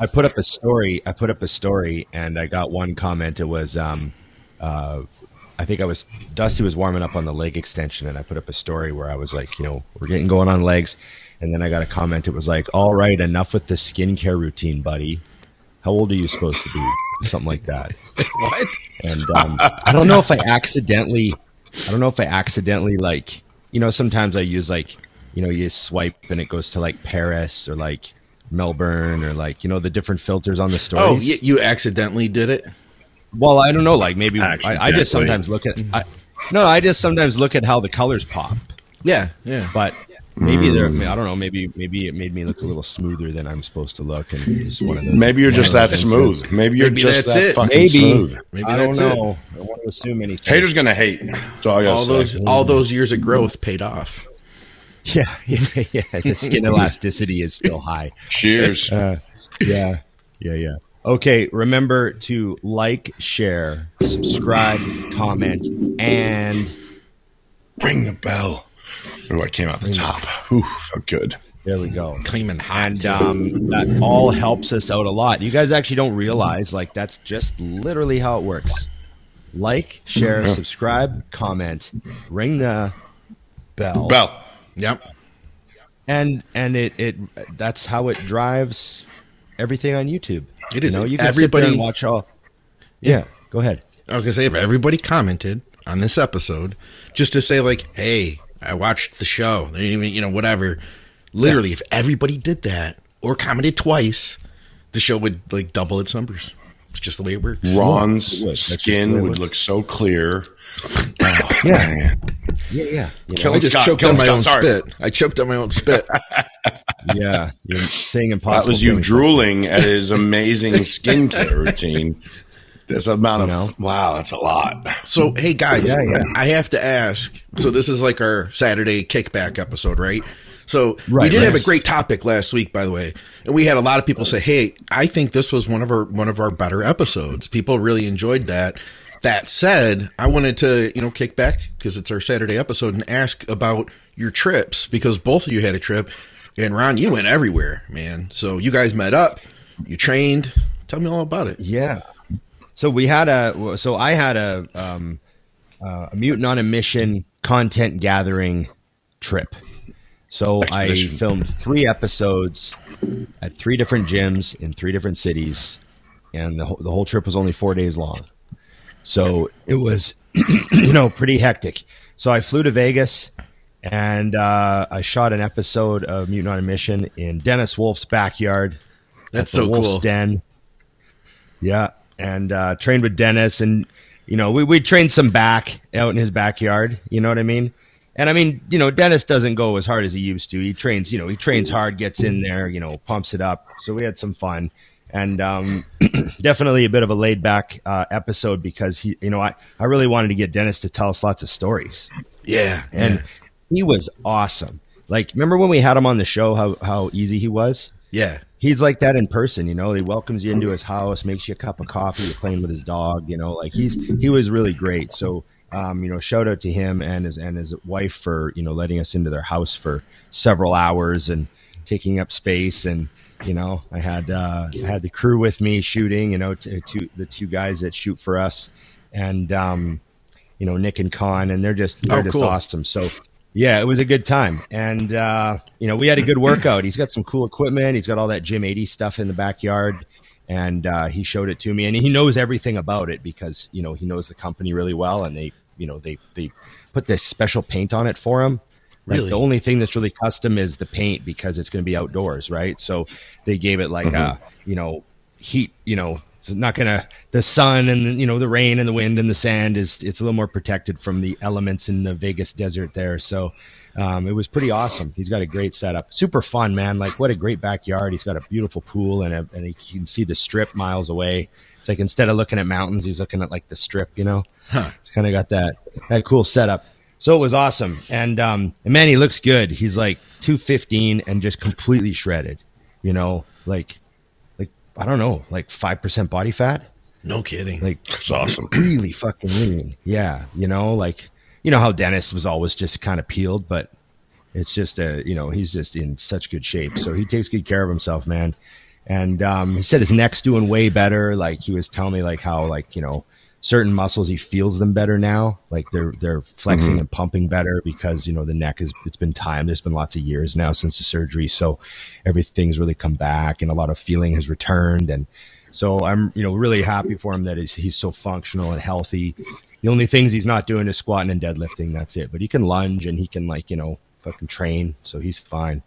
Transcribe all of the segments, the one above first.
I put up a story. I put up a story, and I got one comment. It was, um, uh, I think I was Dusty was warming up on the leg extension, and I put up a story where I was like, you know, we're getting going on legs, and then I got a comment. It was like, all right, enough with the skincare routine, buddy. How old are you supposed to be? Something like that. what? And um, I don't know if I accidentally, I don't know if I accidentally like, you know, sometimes I use like, you know, you swipe and it goes to like Paris or like Melbourne or like you know the different filters on the oh, stories. Oh, you, you accidentally did it. Well, I don't know. Like maybe I, I just sometimes look at. I, no, I just sometimes look at how the colors pop. Yeah, yeah. But maybe there. Mm. I don't know. Maybe maybe it made me look a little smoother than I'm supposed to look, and it's one of those. Maybe you're just that smooth. instances. Maybe you're Maybe just that it. fucking Maybe. smooth. Maybe I don't it. know. I want to assume anything. Haters gonna hate. That's all I gotta All those all those years of growth paid off. Yeah, yeah, yeah. The skin elasticity is still high. Cheers. Uh, yeah, yeah, yeah. Okay, remember to like, share, subscribe, comment, and Ring the bell. Oh, I came out the top. Ooh, felt good. there we go. Claiming hot. And um, that all helps us out a lot. You guys actually don't realize, like, that's just literally how it works. Like, share, subscribe, comment, ring the bell, Bell. Yep. and and it it that's how it drives everything on YouTube. It is. You know, you can sit there Everybody- and watch all. Yeah, go ahead. I was gonna say if everybody commented on this episode, just to say like, "Hey, I watched the show," they even you know whatever. Literally, if everybody did that or commented twice, the show would like double its numbers. It's just the way it works. Ron's it would. That's just the skin it would look so clear. Oh, Yeah. man. Yeah, yeah, you know, I just Scott, choked on my Scott, own sorry. spit. I choked on my own spit. yeah. You're saying That impossible. was you drooling at his amazing skincare routine. This amount of You know? wow, that's a lot. So, hey guys, Yeah, yeah. I have to ask. So, this is like our Saturday kickback episode, right? So, we Right, did have a great topic last week, by the way, and we had a lot of people say, "Hey, I think this was one of our one of our better episodes. People really enjoyed that." That said, I wanted to, you know, kick back because it's our Saturday episode and ask about your trips because both of you had a trip, and Ron, you went everywhere, man. So you guys met up, you trained. Tell me all about it. Yeah. So we had a. So I had a um, uh, a mutant on a mission content gathering trip. So I filmed three episodes at three different gyms in three different cities, and the the whole trip was only four days long. So it was, you know, pretty hectic. So I flew to Vegas and uh, I shot an episode of Mutant on a Mission in Dennis Wolf's backyard. That's the so Wolf's cool. Den. Yeah, and uh, trained with Dennis, and you know we we trained some back out in his backyard. You know what I mean? And I mean, you know, Dennis doesn't go as hard as he used to. He trains, you know, he trains hard, gets in there, you know, pumps it up. So we had some fun, and um, definitely a bit of a laid back uh, episode because he, you know, I I really wanted to get Dennis to tell us lots of stories Yeah, and he was awesome. Like, remember when we had him on the show? How how easy he was. yeah. He's like that in person, you know. He welcomes you into his house, makes you a cup of coffee. You're playing with his dog, you know. Like he's he was really great. So, um, you know, shout out to him and his and his wife for you know letting us into their house for several hours and taking up space. And you know, I had uh, I had the crew with me shooting. You know, to, to the two guys that shoot for us, and um, you know Nick and Con, and they're just they're Oh, just cool. awesome. So yeah, it was a good time, and uh, you know we had a good workout. He's got some cool equipment. He's got all that Gym 80 stuff in the backyard, and uh, he showed it to me, and he knows everything about it because you know he knows the company really well, and they you know they they put this special paint on it for him. Like the only thing that's really custom is the paint because it's going to be outdoors, right? So they gave it like a you know heat, you know, it's not gonna the sun and you know the rain and the wind and the sand is it's a little more protected from the elements in the Vegas desert there. So um, it was pretty awesome. He's got a great setup, super fun, man. Like what a great backyard. He's got a beautiful pool and a, and he can see the strip miles away. It's like instead of looking at mountains, he's looking at like the strip. You know, it's kind of got that that cool setup. So it was awesome, and um, and man, he looks good. He's like two fifteen and just completely shredded. You know, like like I don't know, like five percent body fat. No kidding. Like That's awesome. really fucking lean. Yeah, you know, like you know how Dennis was always just kind of peeled, but it's just a you know he's just in such good shape. So he takes good care of himself, man. and um, he said his neck's doing way better. Like he was telling me like how like you know certain muscles he feels them better now. Like they're they're flexing mm-hmm. and pumping better because you know the neck is it's been time there's been lots of years now since the surgery. So everything's really come back and a lot of feeling has returned. And so i'm you know really happy for him that he's, he's so functional and healthy. The only things he's not doing is squatting and deadlifting. That's it. But he can lunge and he can like you know fucking train. So he's fine.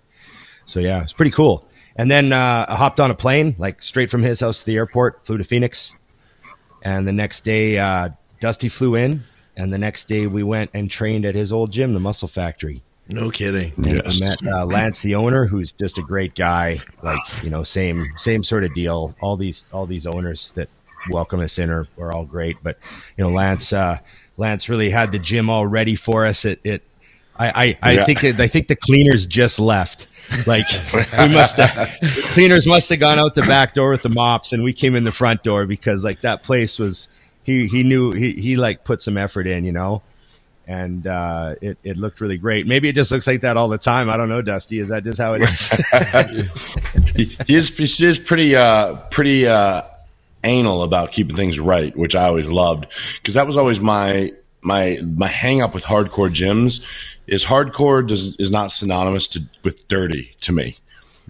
So yeah it's pretty cool. And then uh, i hopped on a plane like straight from his house to the airport flew to phoenix and the next day, uh, Dusty flew in, and the next day we went and trained at his old gym, the Muscle Factory. No kidding. And yes. met uh, Lance, the owner, who's just a great guy. Like you know, same same sort of deal. All these all these owners that welcome us in are, are all great. But you know, Lance uh, Lance really had the gym all ready for us. It, it I I, I yeah. think it, I think the cleaners just left. Like we must have cleaners must have gone out the back door with the mops, and we came in the front door because like that place was he he knew he he like put some effort in, you know, and uh, it it looked really great. Maybe it just looks like that all the time. I don't know, Dusty. Is that just how it is? he is he is pretty uh pretty uh anal about keeping things right, which I always loved because that was always my my my hang up with hardcore gyms is hardcore does is not synonymous to with dirty to me.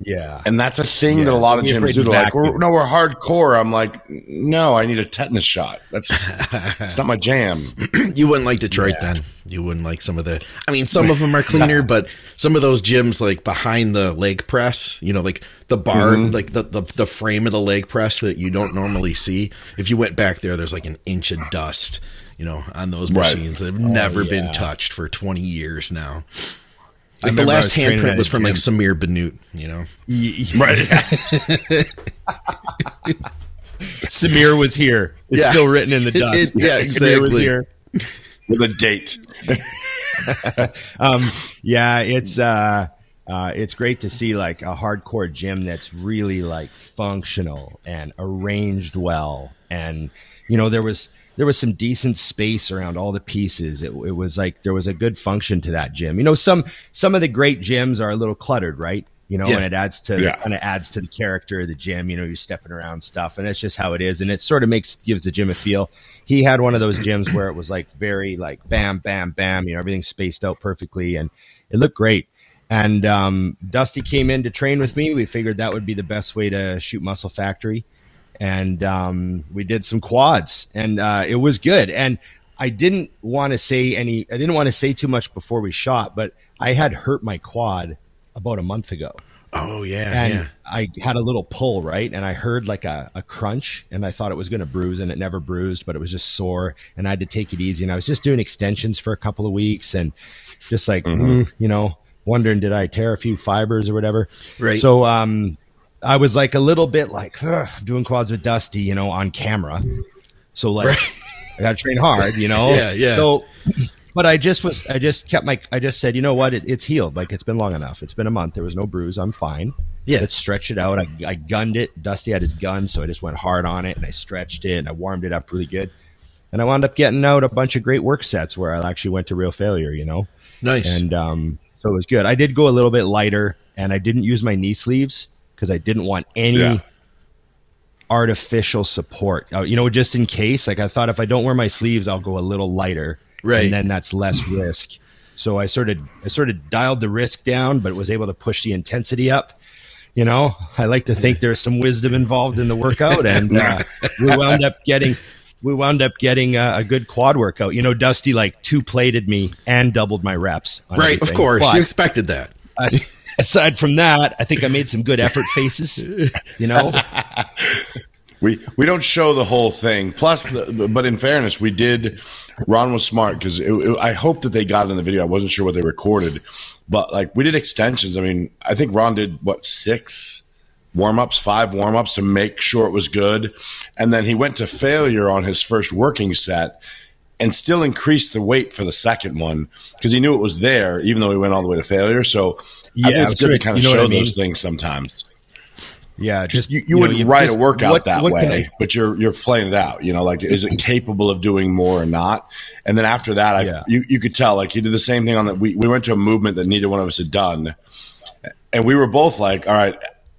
Yeah, and that's a thing yeah. that a lot of gyms do. Like, we're, no, we're hardcore. I'm like, no, I need a tetanus shot. That's it's not my jam. you wouldn't like Detroit yeah. then. You wouldn't like some of the. I mean, some of them are cleaner, but some of those gyms like behind the leg press, you know, like the bar, mm-hmm. like the, the the frame of the leg press that you don't normally see. If you went back there, there's like an inch of dust you know, on those machines. Right. They've oh, never yeah. been touched for 20 years now. Like the last handprint was from like Samir Bannout, you know? Right. Samir was here. It's yeah. still written in the dust. It, it, yeah, exactly. Samir was here. With a date. um, yeah, it's uh, uh, it's great to see like a hardcore gym that's really like functional and arranged well. And you know, there was there was some decent space around all the pieces. It, it, was like there was a good function to that gym. You know, some some of the great gyms are a little cluttered, right? You know, yeah. and it adds to yeah. kind of adds to the character of the gym. You know, you're stepping around stuff, and it's just how it is, and it sort of makes gives the gym a feel. He had one of those gyms where it was like very like bam, bam, bam. You know, everything spaced out perfectly, and it looked great. And um, Dusty came in to train with me. We figured that would be the best way to shoot Muscle Factory and um, we did some quads, and uh, it was good. And I didn't want to say any, I didn't want to say too much before we shot, but I had hurt my quad about a month ago. Oh yeah, and yeah. I had a little pull right, and I heard like a, a crunch, and I thought it was going to bruise, and it never bruised, but it was just sore, and I had to take it easy. And I was just doing extensions for a couple of weeks, and just like mm-hmm. mm, you know, wondering did I tear a few fibers or whatever. Right. So um, I was like a little bit like doing quads with Dusty, you know, on camera. So like, right. I got to train hard, you know. Yeah, yeah. So, but I just was, I just kept my, I just said, you know what, it, it's healed. Like it's been long enough. It's been a month. There was no bruise. I'm fine. Yeah. Let's stretch it out. I, I gunned it. Dusty had his gun, so I just went hard on it and I stretched it and I warmed it up really good. And I wound up getting out a bunch of great work sets where I actually went to real failure, you know. Nice. And um, so it was good. I did go a little bit lighter, and I didn't use my knee sleeves because I didn't want any yeah. artificial support. Uh, you know, just in case. Like I thought, if I don't wear my sleeves, I'll go a little lighter, right? And then that's less risk. So I sort of I sort of dialed the risk down, but was able to push the intensity up. You know, I like to think there's some wisdom involved in the workout, and uh, we wound up getting we wound up getting a, a, good quad workout. You know, Dusty like two plated me and doubled my reps. Right, everything. of course, but, you expected that. Uh, aside from that, I think I made some good effort faces. You know, we we don't show the whole thing. Plus, the, but in fairness, we did. Ron was smart because I hope that they got in the video. I wasn't sure what they recorded, but like we did extensions. I mean, I think Ron did what six warm ups, five warm ups to make sure it was good, and then he went to failure on his first working set and still increased the weight for the second one because he knew it was there, even though he went all the way to failure. So yeah, I think it's good to kind of you know show I mean? those things sometimes. Yeah, just you, you, you wouldn't know, write just, a workout what, that what way, but you're you're playing it out. You know, like is it capable of doing more or not? And then after that, I yeah. you, you could tell like he did the same thing on that. We we went to a movement that neither one of us had done, and we were both like, all right,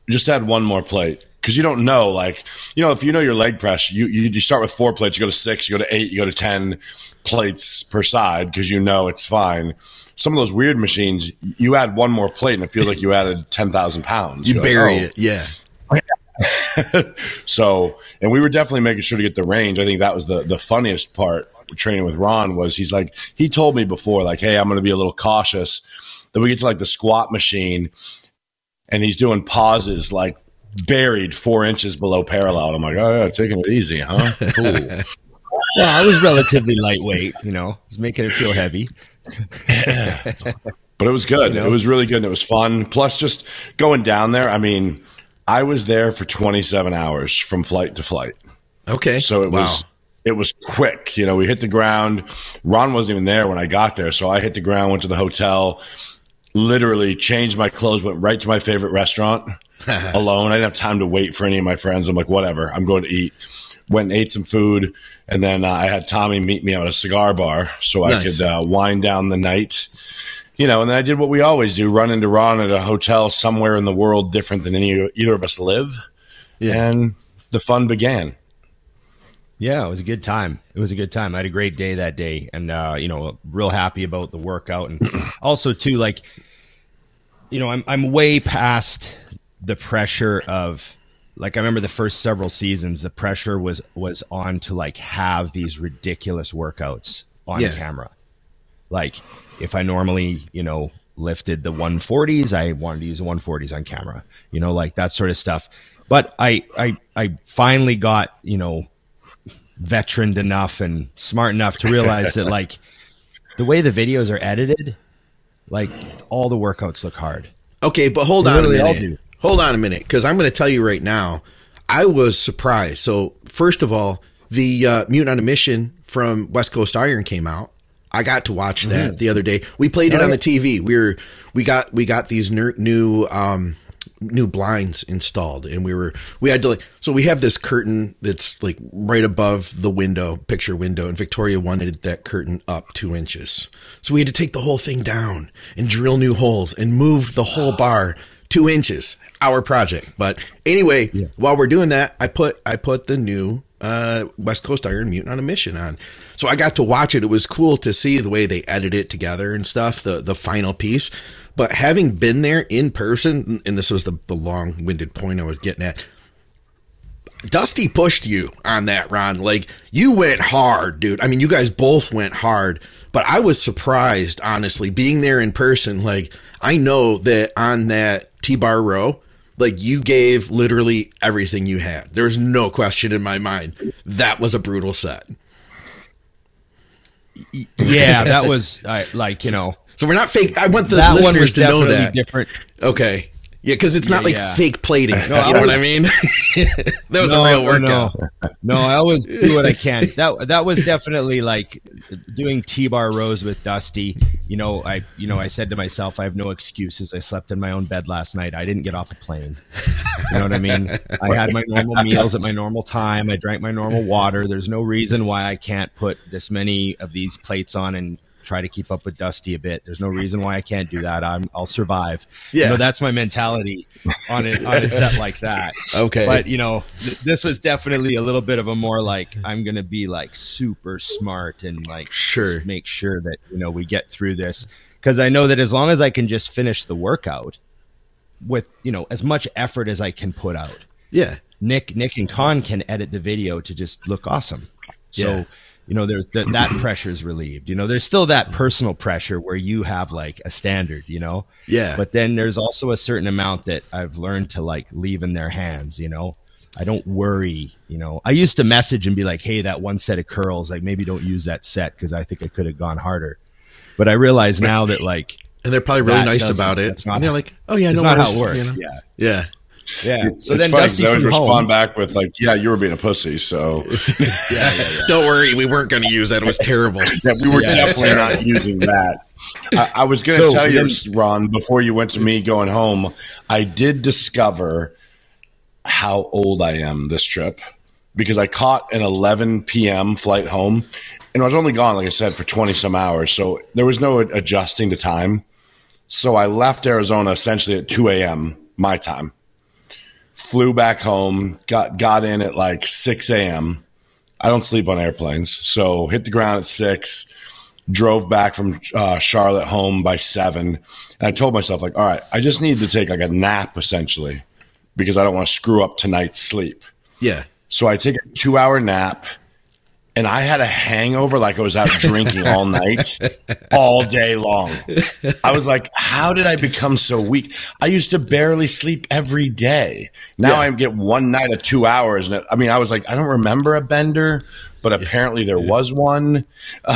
just add one more plate because you don't know. Like, you know, if you know your leg press, you, you, you start with four plates, you go to six, you go to eight, you go to 10 plates per side because you know it's fine. Some of those weird machines, you add one more plate and it feels like you added 10,000 pounds. You You're bury like, oh. it. Yeah. so, and we were definitely making sure to get the range. I think that was the, the funniest part training with Ron was he's like, he told me before, like, Hey, I'm going to be a little cautious. Then we get to like the squat machine and he's doing pauses like buried four inches below parallel. And I'm like, oh yeah, taking it easy, huh? Cool. Well, I was relatively lightweight, you know, was making it feel heavy. but it was good. You know? It was really good. And it was fun. Plus, just going down there. I mean, I was there for 27 hours from flight to flight. Okay. So it Wow. was it was quick. You know, we hit the ground. Ron wasn't even there when I got there, so I hit the ground, went to the hotel, literally changed my clothes, went right to my favorite restaurant alone. I didn't have time to wait for any of my friends. I'm like, whatever, I'm going to eat. Went and ate some food, and then uh, I had Tommy meet me at a cigar bar so I could uh, wind down the night. You know, and then I did what we always do: run into Ron at a hotel somewhere in the world different than any either of us live, Yeah. and the fun began. Yeah, it was a good time. It was a good time. I had a great day that day, and uh, you know, real happy about the workout, and also too, like, you know, I'm I'm way past the pressure of, like, I remember the first several seasons, the pressure was was on to like have these ridiculous workouts on Yeah. camera. Like, if I normally, you know, lifted the 140s, I wanted to use the 140s on camera. You know, like that sort of stuff. But I I I finally got you know veteran enough and smart enough to realize that like the way the videos are edited, like all the workouts look hard. Okay, but hold They on a minute. Hold on a minute, because I'm going to tell you right now. I was surprised. So first of all, the uh, Mutant on a Mission from West Coast Iron came out. I got to watch that the other day. We played it Oh, on the TV. We were we got we got these ner- new um, new blinds installed, and we were we had to like so we have this curtain that's like right above the window picture window, and Victoria wanted that curtain up two inches, so we had to take the whole thing down and drill new holes and move the whole bar two inches. Our project, but anyway, while we're doing that, I put I put the new uh, West Coast Iron Mutant on a Mission on. So I got to watch it. It was cool to see the way they edit it together and stuff, the the final piece. But having been there in person, and this was the, the long winded point I was getting at, Dusty pushed you on that, Ron. Like you went hard, dude. I mean, you guys both went hard, but I was surprised, honestly, being there in person. Like I know that on that T bar row, like you gave literally everything you had. There's no question in my mind that was a brutal set. Yeah, that was I like you know So we're not fake. I want the that listeners to know that. different. Okay. Yeah, because it's not Yeah, like yeah. fake plating. you I know what I mean? that was no, a real no, workout. No, no, I always do what I can. That that was definitely like doing T-bar rows with Dusty. You know, I you know I said to myself, I have no excuses. I slept in my own bed last night. I didn't get off a plane. You know what I mean? I had my normal meals at my normal time. I drank my normal water. There's no reason why I can't put this many of these plates on and try to keep up with Dusty a bit. There's no reason why I can't do that. I'm, I'll survive. Yeah. You know, that's my mentality on it on a set like that. Okay. But you know, th- this was definitely a little bit of a more like I'm gonna be like super smart and like Sure. make sure that you know we get through this because I know that as long as I can just finish the workout with you know as much effort as I can put out, Yeah. Nick Nick and Con can edit the video to just look awesome. So Yeah. You know there th- that pressure is relieved. You know, there's still that personal pressure where you have like a standard. You know, Yeah. But then there's also a certain amount that I've learned to like leave in their hands. You know, I don't worry. You know, I used to message and be like, "Hey, that one set of curls, like maybe don't use that set because I think I could have gone harder." But I realize now that like And they're probably really nice about it. and they're like, oh, yeah, it's no not how worries, it works. you know? Yeah. Yeah. Yeah. So it's then funny, 'cause Dusty they always from respond home, back with like, "Yeah, you were being a pussy." So Don't worry, we weren't going to use that. It was terrible. yeah, we were Yeah. definitely not using that. I, I was going to So tell you, then- Ron, before you went to me going home, I did discover how old I am this trip because I caught an 11 p.m. flight home, and I was only gone, like I said, for 20 some hours, so there was no adjusting to time. So I left Arizona essentially at 2 a.m. my time. Flew back home, got got in at like 6 a.m. I don't sleep on airplanes, so hit the ground at six. Drove back from uh, Charlotte home by seven, and I told myself like, all right, I just need to take like a nap essentially because I don't want to screw up tonight's sleep. Yeah. So I take a two hour nap and I had a hangover like I was out drinking all night, all day long. I was like, how did I become so weak? I used to barely sleep every day. Now Yeah. I get one night of two hours. And I mean, I was like, I don't remember a bender, but apparently there was one.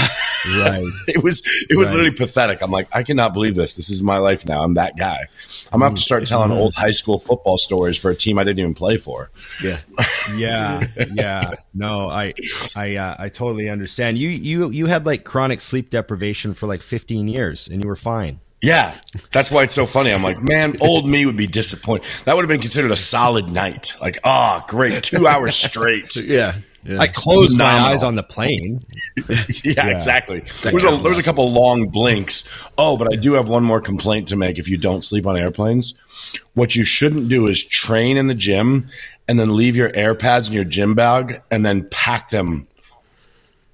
Right. It was it was Right. literally pathetic. I'm like, I cannot believe this. This is my life now. I'm that guy. I'm gonna have to start telling old high school football stories for a team I didn't even play for. Yeah. yeah yeah no i i uh, i totally understand you you you had like chronic sleep deprivation for like 15 years and you were fine Yeah, that's why it's so funny. I'm like, man, old me would be disappointed. That would have been considered a solid night. Like, oh, great, two hours straight. Yeah. Yeah. i closed my eyes on the plane yeah, exactly. There was, a, counts. there was a couple long blinks. Oh, but I do have one more complaint to make. If you don't sleep on airplanes, what you shouldn't do is train in the gym and then leave your AirPods in your gym bag and then pack them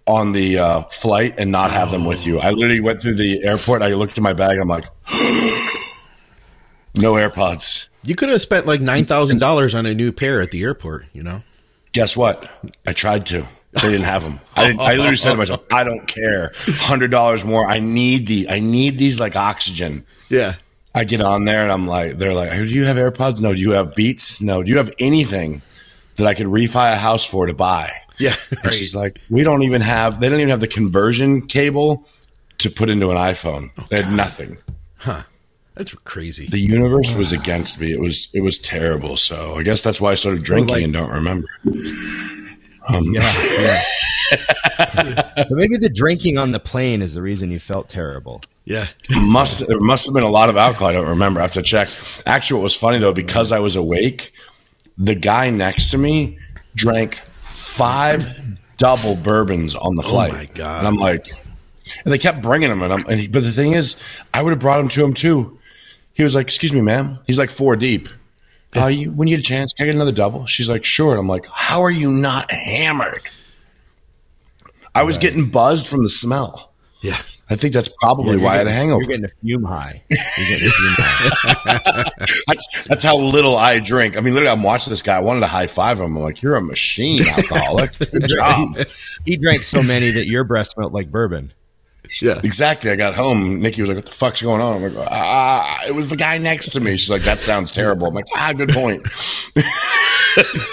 on the uh, flight and not have them with you. I literally went through the airport. I looked at my bag. I'm like, no AirPods. you could have spent like nine thousand dollars on a new pair at the airport. You know. Guess what? I tried to. They didn't have them. I, didn't, I literally said to myself, I don't care. Hundred dollars more. I need the. I need these like oxygen. Yeah. I get on there and I'm like, they're like, do you have AirPods? No. Do you have Beats? No. Do you have anything that I could refi a house for to buy? Yeah. And she's like, we don't even have. They don't even have the conversion cable to put into an iPhone. They had nothing. That's crazy. The universe was against me. It was it was terrible. So I guess that's why I started drinking like- and don't remember. Um, yeah yeah so maybe the drinking on the plane is the reason you felt terrible yeah. must there must have been a lot of alcohol. I don't remember. I have to check. Actually, what was funny though, because I was awake, the guy next to me drank five double bourbons on the oh flight. Oh my God. And I'm like, and they kept bringing them, and I'm, and he, but the thing is, I would have brought him to him too. He was like, "Excuse me, ma'am." He's like four deep. Uh, you, when you get a chance, can I get another double? She's like, "Sure." And I'm like, "How are you not hammered?" I was getting buzzed from the smell. Yeah. I think that's probably why I had a hangover. you're getting a fume high you're getting a fume high That's that's how little I drink. I mean, literally, I'm watching this guy. I wanted to high five him. I'm like, "You're a machine, alcoholic. Good job." he drank so many that your breath smelled like bourbon Yeah. Exactly. I got home. Nikki was like, "What the fuck's going on?" I'm like, "Ah, it was the guy next to me." She's like, "That sounds terrible." I'm like, "Ah, good point."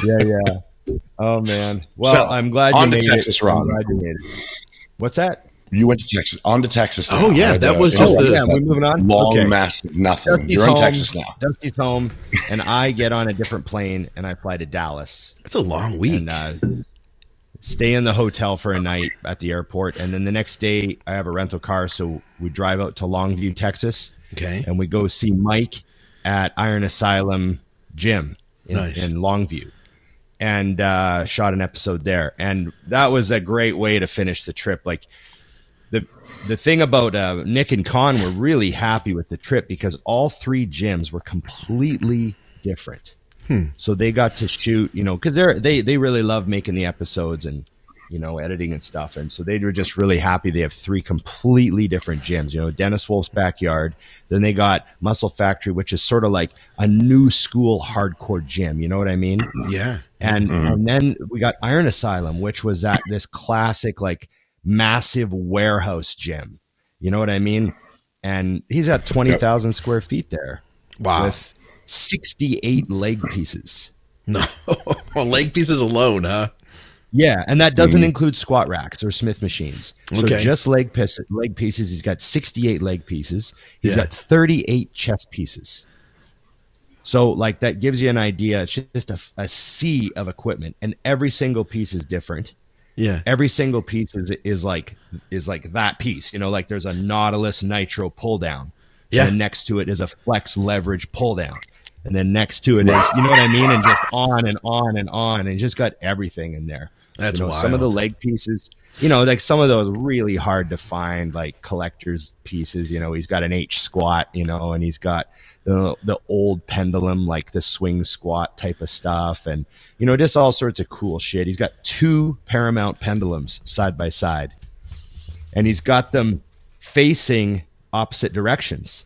yeah yeah oh man well So, i'm glad you on to made Texas, it Ron. I'm glad you made it what's that You went to Texas. On to Texas. Now. Oh, yeah, that was just oh, the- yeah, we're moving on long, Okay. massive nothing. Dusty's You're in home, Texas now. Dusty's home, and I get on a different plane and I fly to Dallas That's a long week. and uh, stay in the hotel for a night at the airport. And then the next day, I have a rental car, so we drive out to Longview, Texas, okay. and we go see Mike at Iron Asylum Gym in, Nice. in Longview, and uh, shot an episode there. And that was a great way to finish the trip. Like the the thing about uh, Nick and Con were really happy with the trip because all three gyms were completely different. Hmm. So they got to shoot, you know, because they're they they really love making the episodes and you know editing and stuff, and so they were just really happy. They have three completely different gyms. You know, Dennis Wolf's backyard. Then they got Muscle Factory, which is sort of like a new school hardcore gym. You know what I mean? yeah. and mm-hmm. and then we got Iron Asylum, which was at this classic like massive warehouse gym. You know what I mean? And he's at twenty thousand square feet there Wow. with sixty eight leg pieces. no. well, leg pieces alone, huh? Yeah, and that doesn't include squat racks or Smith machines. So Okay. just leg piece, leg pieces. He's got sixty eight leg pieces. He's Yeah. got thirty eight chest pieces. So like that gives you an idea. It's just a, a sea of equipment, and every single piece is different. Yeah. every single piece is is like is like that piece. You know, like there's a Nautilus Nitro pull down. Yeah. And next to it is a Flex Leverage pull down. And then next to it is, you know what I mean? And just on and on and on. And just got everything in there. That's you know, some of the leg pieces. you know, like some of those really hard to find, like collector's pieces. You know, he's got an H squat, you know, and he's got the the old pendulum, like the swing squat type of stuff, and you know, just all sorts of cool shit. He's got two Paramount pendulums side by side, and he's got them facing opposite directions.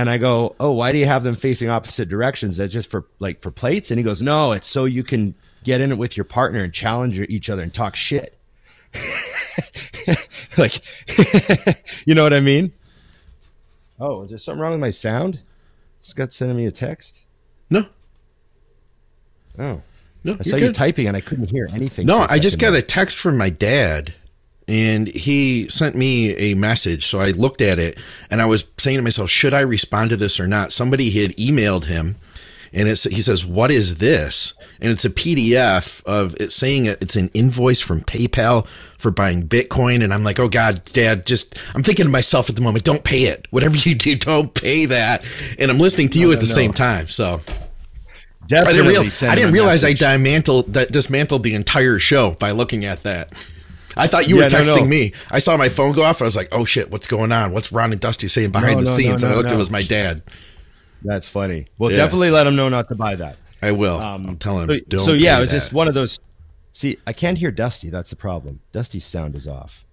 And I go, "Oh, why do you have them facing opposite directions? That's just for like for plates?" And he goes, "No, it's so you can get in it with your partner and challenge each other and talk shit." like, you know what I mean? Oh, is there something wrong with my sound? Scott sending me a text. No, Oh, no, I saw you typing and I couldn't hear anything. No, I just got a text from my dad and he sent me a message. So I looked at it and I was saying to myself, should I respond to this or not? Somebody had emailed him and it's, he says, what is this? And it's a PDF of it saying it's an invoice from PayPal for buying Bitcoin. And I'm like, oh God, dad, just, I'm thinking to myself at the moment, don't pay it. Whatever you do, don't pay that. And I'm listening to you at the same time. So I didn't, real, I didn't realize I dismantled that dismantled the entire show by looking at that. I thought you Yeah, were texting no. me. I saw my phone go off. I was like, "Oh shit, what's going on? What's Ron and Dusty saying behind No, the no, no, scenes?" and I looked. no. It was my dad. That's funny. Well, Yeah. definitely let him know not to buy that. I will. Um, I'll tell him. So, don't so yeah, it was that." just one of those. See, I can't hear Dusty. That's the problem. Dusty's sound is off.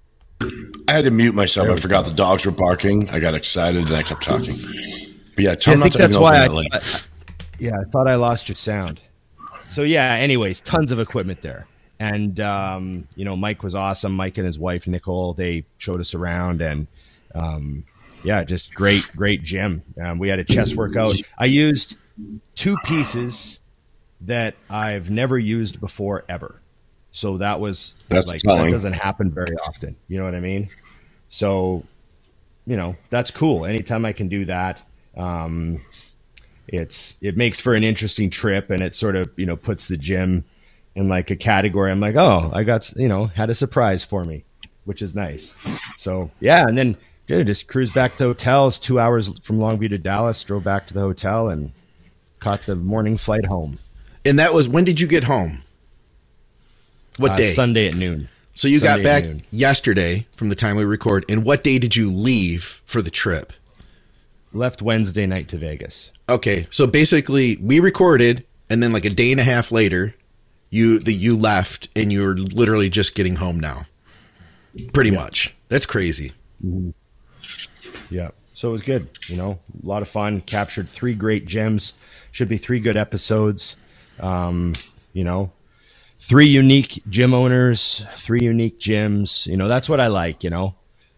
I had to mute myself. I forgot the dogs were barking. I got excited and I kept talking. But yeah, tell I not think to that's hang why I, that. I- yeah, I thought I lost your sound. So yeah, anyways, tons of equipment there. And um, you know, Mike was awesome. Mike and his wife Nicole, they showed us around and um, yeah, just great, great gym. Um, we had a chest workout. I used two pieces that I've never used before ever. So that was That's like telling. that doesn't happen very often. You know what I mean? So, you know, that's cool. Anytime I can do that, um, it's it makes for an interesting trip, and it sort of you know puts the gym in like a category. I'm like, oh, I got you know had a surprise for me, which is nice. So yeah, and then dude, just cruise back to the hotel. Two hours from Longview to Dallas. Drove back to the hotel and caught the morning flight home. and that was when did you get home? What Uh, day? Sunday at noon. so you got back noon. yesterday from the time we record. And what day did you leave for the trip? Left Wednesday night to Vegas. Okay, so basically we recorded, and then like a day and a half later, you that you left, and you're literally just getting home now. Pretty much. That's crazy. Yeah. So it was good. You know, a lot of fun. Captured three great gems. Should be three good episodes. Um, you know, three unique gym owners, three unique gyms. You know, that's what I like. You know,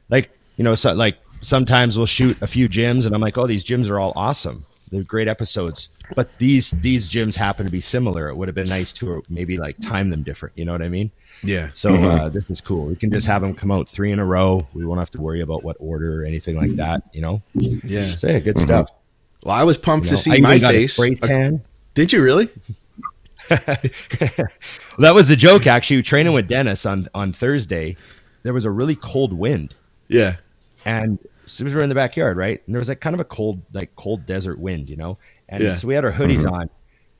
like you know, so, like sometimes we'll shoot a few gyms, and I'm like, oh, these gyms are all awesome. They're great episodes. But these these gyms happen to be similar. It would have been nice to maybe like time them different. You know what I mean? Yeah. So uh, this is cool. We can just have them come out three in a row. We won't have to worry about what order or anything like that. You know. Yeah. So yeah, good stuff. Well, I was pumped You to see I my got a face. Spray tan. Did you really? That was the joke. Actually, training with Dennis on on Thursday. There was a really cold wind, Yeah. and as soon as we were in the backyard, right? And there was like kind of a cold, like cold desert wind, you know. And Yeah. so we had our hoodies on,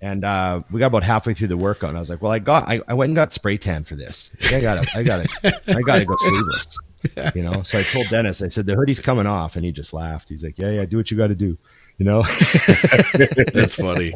and uh, we got about halfway through the workout. And I was like, "Well, I got, I, I went and got spray tan for this. I got to, I got to, I got to go sleeveless." You know. So I told Dennis, I said, "The hoodie's coming off," and he just laughed. He's like, "Yeah, yeah, do what you got to do." You know. That's funny.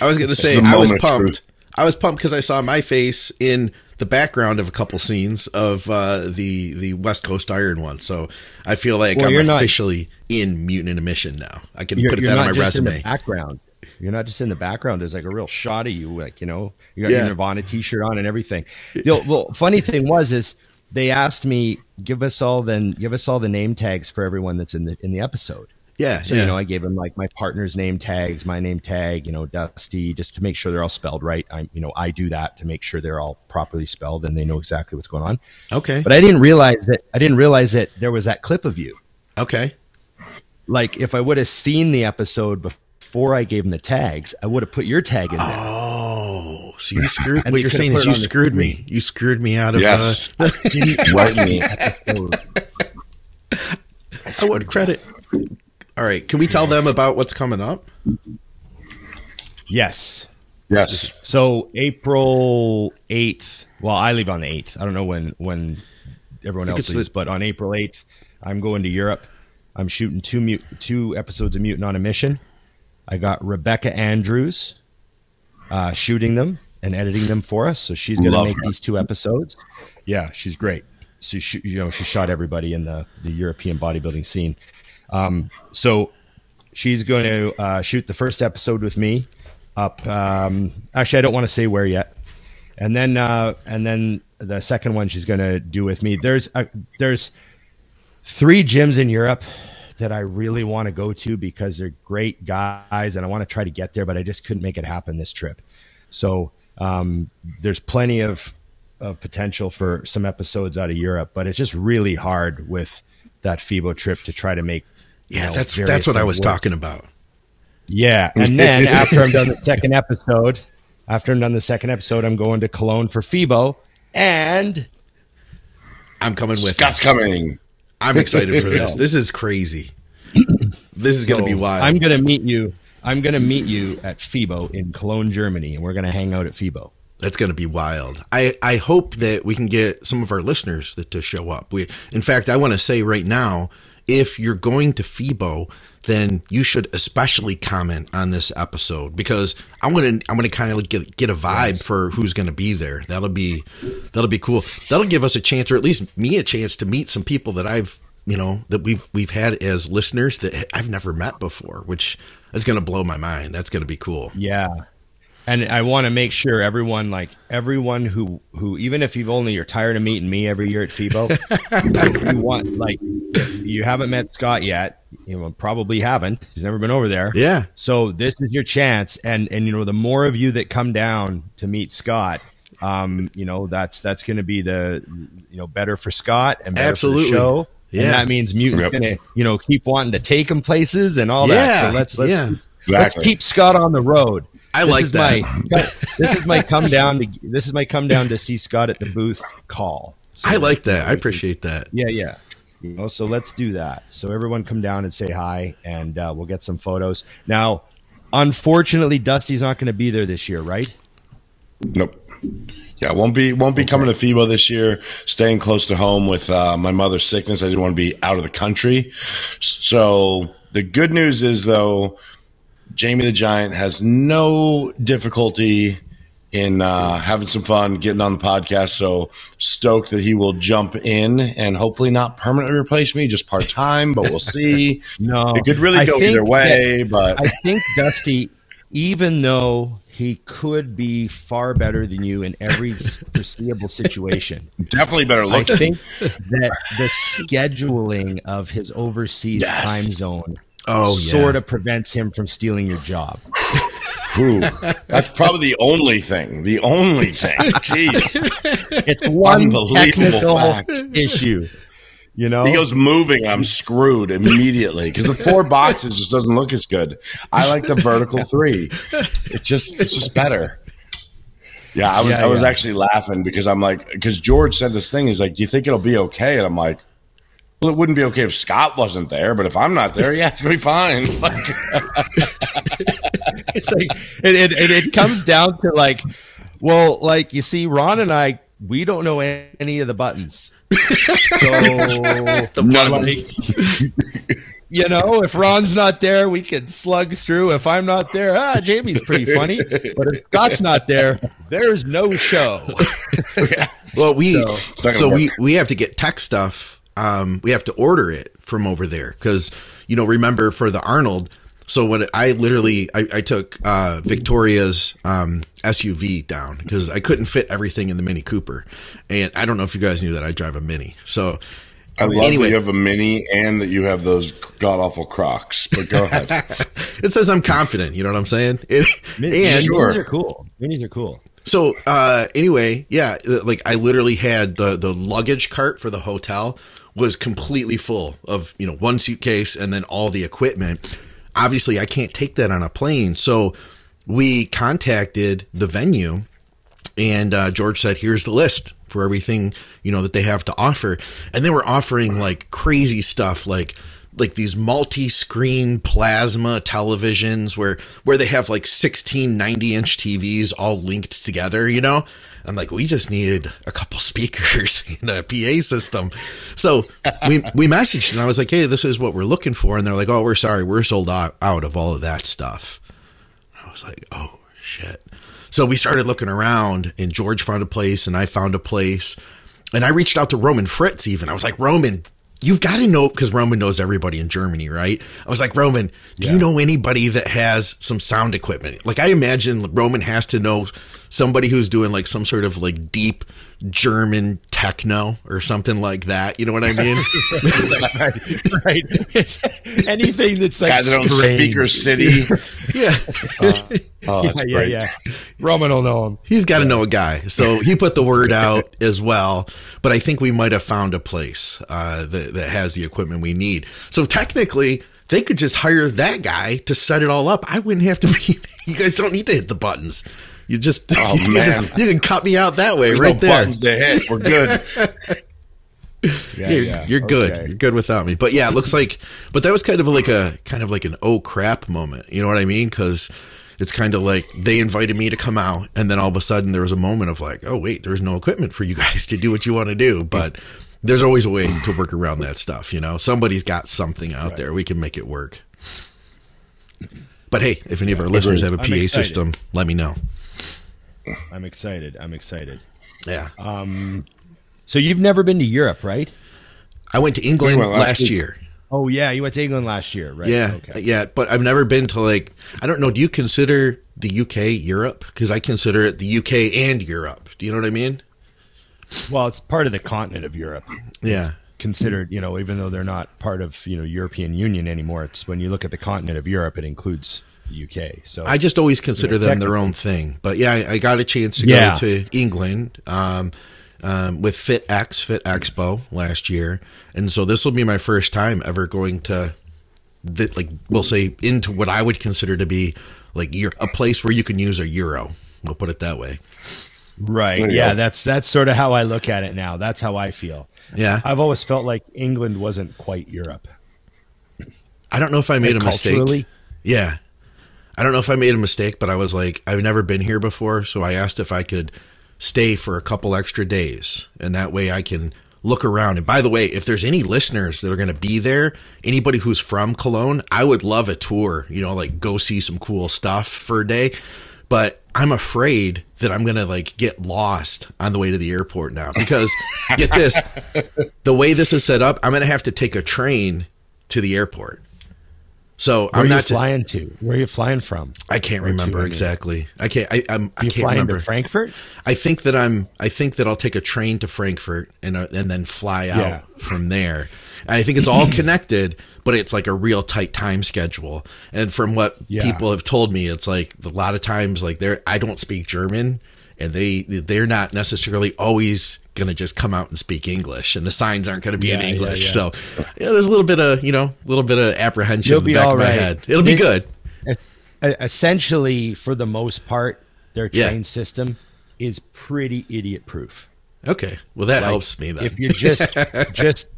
I was going to say, I was pumped. truth. I was pumped because I saw my face in the background of a couple scenes of uh, the the West Coast Iron one. So I feel like Well, I'm you're not- officially in Mutant in a Mission now. I can put that on my resume. background. You're not just in the background. There's like a real shot of you, like you know, you got Yeah. your Nirvana T-shirt on and everything. The well, funny thing was is they asked me give us all then give us all the name tags for everyone that's in the in the episode. Yeah, So yeah. you know, I gave them like my partner's name tags, my name tag, you know, Dusty, just to make sure they're all spelled right. I, you know, I do that to make sure they're all properly spelled and they know exactly what's going on. okay, But I didn't realize that I didn't realize that there was that clip of you okay. like if I would have seen the episode before I gave him the tags, I would have put your tag in there. Oh, so you screwed. And what you're saying is you screwed me. screen. You screwed me out of. Yes. Uh, Right me. I would credit. All right, can we tell them about what's coming up? Yes. Yes. So April eighth well, I leave on the eighth. I don't know when when everyone else leaves, the- but on April eighth, I'm going to Europe. I'm shooting two mute, two episodes of Mutant on a Mission. I got Rebecca Andrews uh, shooting them and editing them for us, so she's going to make her. these two episodes. Yeah, she's great. So she, you know, she shot everybody in the the European bodybuilding scene. Um, so she's going to uh, shoot the first episode with me up. Um, actually, I don't want to say where yet. And then, uh, and then the second one she's going to do with me. There's a, there's three gyms in Europe that I really want to go to because they're great guys, and I want to try to get there, but I just couldn't make it happen this trip. So um, there's plenty of of potential for some episodes out of Europe, but it's just really hard with that FIBO trip to try to make. Yeah, know, that's that's what I was work. talking about. Yeah, and then after I'm done the second episode, after I'm done the second episode, I'm going to Cologne for FIBO, and I'm coming with. Scott's coming. I'm excited for this. This is crazy. This is so going to be wild. I'm going to meet you. I'm going to meet you at FIBO in Cologne, Germany, and we're going to hang out at FIBO. That's going to be wild. I, I hope that we can get some of our listeners that, to show up. We, in fact, I want to say right now, if you're going to FIBO, then you should especially comment on this episode because I'm gonna I'm gonna kind of get get a vibe yes. for who's gonna be there. That'll be that'll be cool. That'll give us a chance, or at least me a chance, to meet some people that I've you know that we've we've had as listeners that I've never met before, which is gonna blow my mind. That's gonna be cool. Yeah, and I want to make sure everyone, like everyone who who, even if you've only you're tired of meeting me every year at FIBO, you want, like, if you haven't met Scott yet, you know, probably haven't. He's never been over there. Yeah. So this is your chance, and and you know, the more of you that come down to meet Scott, um, you know, that's that's going to be the you know better for Scott and better Absolutely. for the show. Yeah. And that means Mutant's yep. gonna, you know, keep wanting to take him places and all yeah. that. So let's let's yeah. exactly. let's keep Scott on the road. I this like is that. My, this is my come down to this is my come down to see Scott at the booth call. So I like that. I appreciate that. Yeah, yeah. You know, so let's do that. So everyone come down and say hi, and uh, we'll get some photos. Now, unfortunately, Dusty's not going to be there this year, right? Nope. Yeah, won't be won't be okay. coming to FIBO this year. Staying close to home with uh, my mother's sickness. I didn't want to be out of the country. So the good news is though Jamie the Giant has no difficulty in uh, having some fun, getting on the podcast. So stoked that he will jump in and hopefully not permanently replace me, just part time, but we'll see. no, it could really go either way. But I think Dusty, even though he could be far better than you in every foreseeable situation. Definitely better looking. I think that the scheduling of his overseas yes. time zone oh, sort yeah. of prevents him from stealing your job. Ooh, that's probably the only thing. The only thing. Jeez, it's one technical fact. issue. You know, he goes moving. I'm screwed immediately because the four boxes just doesn't look as good. I like the vertical three. It just it's just better. Yeah, I was yeah, I was yeah. actually laughing because I'm like because George said this thing. He's like, "Do you think it'll be okay?" And I'm like, well, it wouldn't be okay if Scott wasn't there, but if I'm not there, yeah, it's gonna be fine. it's like it, it, it comes down to like, well, like you see, Ron and I, we don't know any of the buttons, so like, you know, if Ron's not there, we can slug through. If I'm not there, ah, Jamie's pretty funny. But if Scott's not there, there's no show. well, we so, so we we have to get tech stuff um, we have to order it from over there because you know remember for the Arnold. So when I literally I, I took uh, Victoria's um, SUV down because I couldn't fit everything in the Mini Cooper, and I don't know if you guys knew that I drive a Mini. So I love anyway. that you have a Mini and that you have those god awful Crocs. But go ahead. it says I'm confident. You know what I'm saying? It, Minis, and sure. Minis are cool. Minis are cool. So uh, anyway, yeah, like I literally had the the luggage cart for the hotel was completely full of, you know, one suitcase and then all the equipment. Obviously, I can't take that on a plane. So we contacted the venue and uh, George said, here's the list for everything, you know, that they have to offer. And they were offering like crazy stuff like like these multi-screen plasma televisions where where they have like 16 90 inch TVs all linked together, you know? I'm like, we just needed a couple speakers and a PA system. So we we messaged and I was like, hey, this is what we're looking for. And they're like, oh, we're sorry, we're sold out, out of all of that stuff. I was like, oh shit. So we started looking around and George found a place and I found a place. And I reached out to Roman Fritz even. I was like, Roman, you've got to know because Roman knows everybody in Germany, right? I was like, Roman, do yeah. you know anybody that has some sound equipment? Like, I imagine Roman has to know somebody who's doing like some sort of like deep German techno or something like that. You know what I mean? right, right. anything that's like Speaker City. yeah. Uh, oh, yeah, yeah, yeah. Roman will know him. He's got to yeah. know a guy, so he put the word out as well. But I think we might have found a place uh, that that has the equipment we need. So technically. They could just hire that guy to set it all up. I wouldn't have to be. You guys don't need to hit the buttons. You just, oh, you, man. Just, you can cut me out that way, There's right no there. Buttons to hit. We're good. yeah, you're, yeah. you're good. Okay. You're good without me. But yeah, it looks like. But that was kind of like a kind of like an oh crap moment. You know what I mean? Because it's kind of like they invited me to come out, and then all of a sudden there was a moment of like, oh wait, there's no equipment for you guys to do what you want to do, but. There's always a way to work around that stuff, you know. Somebody's got something out right. there. We can make it work. But hey, if any of our listeners have a PA system, let me know. I'm excited. I'm excited. Yeah. Um, so you've never been to Europe, right? I went to England went last, last year. Oh yeah, you went to England last year, right? Yeah, okay. yeah. But I've never been to like I don't know. Do you consider the UK Europe? Because I consider it the UK and Europe. Do you know what I mean? Well, it's part of the continent of Europe. Yeah. It's considered, you know, even though they're not part of you know European Union anymore, it's when you look at the continent of Europe, it includes UK. So I just always consider you know, them their own thing. But yeah, I, I got a chance to yeah. go to England um, um, with FitX Fit Expo last year, and so this will be my first time ever going to, the, like we'll say, into what I would consider to be like a place where you can use a euro. We'll put it that way. Right. Yeah, go. that's that's sort of how I look at it now. That's how I feel. Yeah. I've always felt like England wasn't quite Europe. I don't know if I made like a mistake. Yeah. I don't know if I made a mistake, but I was like, I've never been here before, so I asked if I could stay for a couple extra days, and that way I can look around. And by the way, if there's any listeners that are going to be there, anybody who's from Cologne, I would love a tour. You know, like go see some cool stuff for a day. But I'm afraid that I'm going to like get lost on the way to the airport now because get this, the way this is set up, I'm going to have to take a train to the airport. So Where I'm not flying to. Where are you flying from? I can't remember exactly. I can't. I, I'm. I can't remember. Frankfurt. I think that I'm. I think that I'll take a train to Frankfurt and uh, and then fly out yeah. from there. And I think it's all connected, but it's like a real tight time schedule. And from what yeah. people have told me, it's like a lot of times like there. I don't speak German, and they they're not necessarily always going to just come out and speak English, and the signs aren't going to be yeah, in English. Yeah, yeah. So yeah, there's a little bit of you know a little bit of apprehension You'll in the back of my right. head. It'll be good. Essentially, for the most part, their train system is pretty idiot proof. Okay, well that like, helps me then. If you just just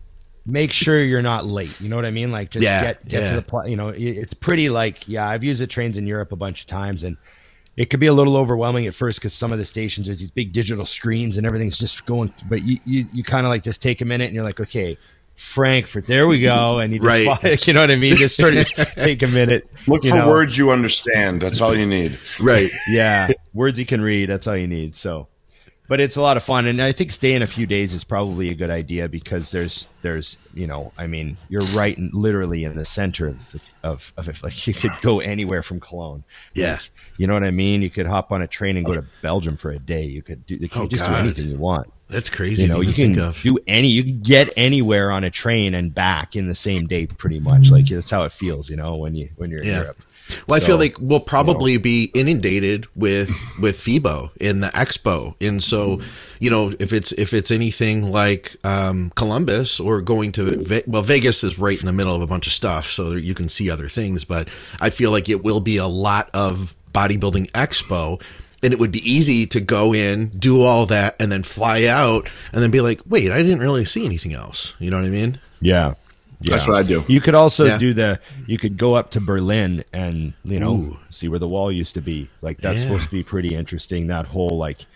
make sure you're not late. You know what I mean? Like just get get to the pl- you know it's pretty like yeah I've used the trains in Europe a bunch of times and it could be a little overwhelming at first because some of the stations there's these big digital screens and everything's just going. But you you, you kind of like just take a minute and you're like, okay, Frankfurt, there we go, and you just right. Fly, you know what I mean. Just sort of take a minute. Look for know. words you understand. That's all you need. Right. Yeah, words you can read. That's all you need. So but it's a lot of fun and i think staying a few days is probably a good idea because there's there's you know i mean you're right in, literally in the center of, of, of it. Like you could go anywhere from cologne. Yeah. Like, you know what i mean? You could hop on a train and go to belgium for a day. You could do you can oh, just God. do anything you want. That's crazy you know you can do any you can get anywhere on a train and back in the same day pretty much. Like that's how it feels you know when you when you're in yeah. europe well, so, I feel like we'll probably you know. be inundated with with FIBO in the expo, and so you know if it's if it's anything like um, Columbus or going to Ve- well Vegas is right in the middle of a bunch of stuff, so you can see other things. But I feel like it will be a lot of bodybuilding expo. And it would be easy to go in, do all that, and then fly out, and then be like, "Wait, I didn't really see anything else." You know what I mean? Yeah, That's what I do. You could also Yeah. do the. You could go up to Berlin and you know see where the wall used to be. Like that's Yeah. supposed to be pretty interesting. That whole like,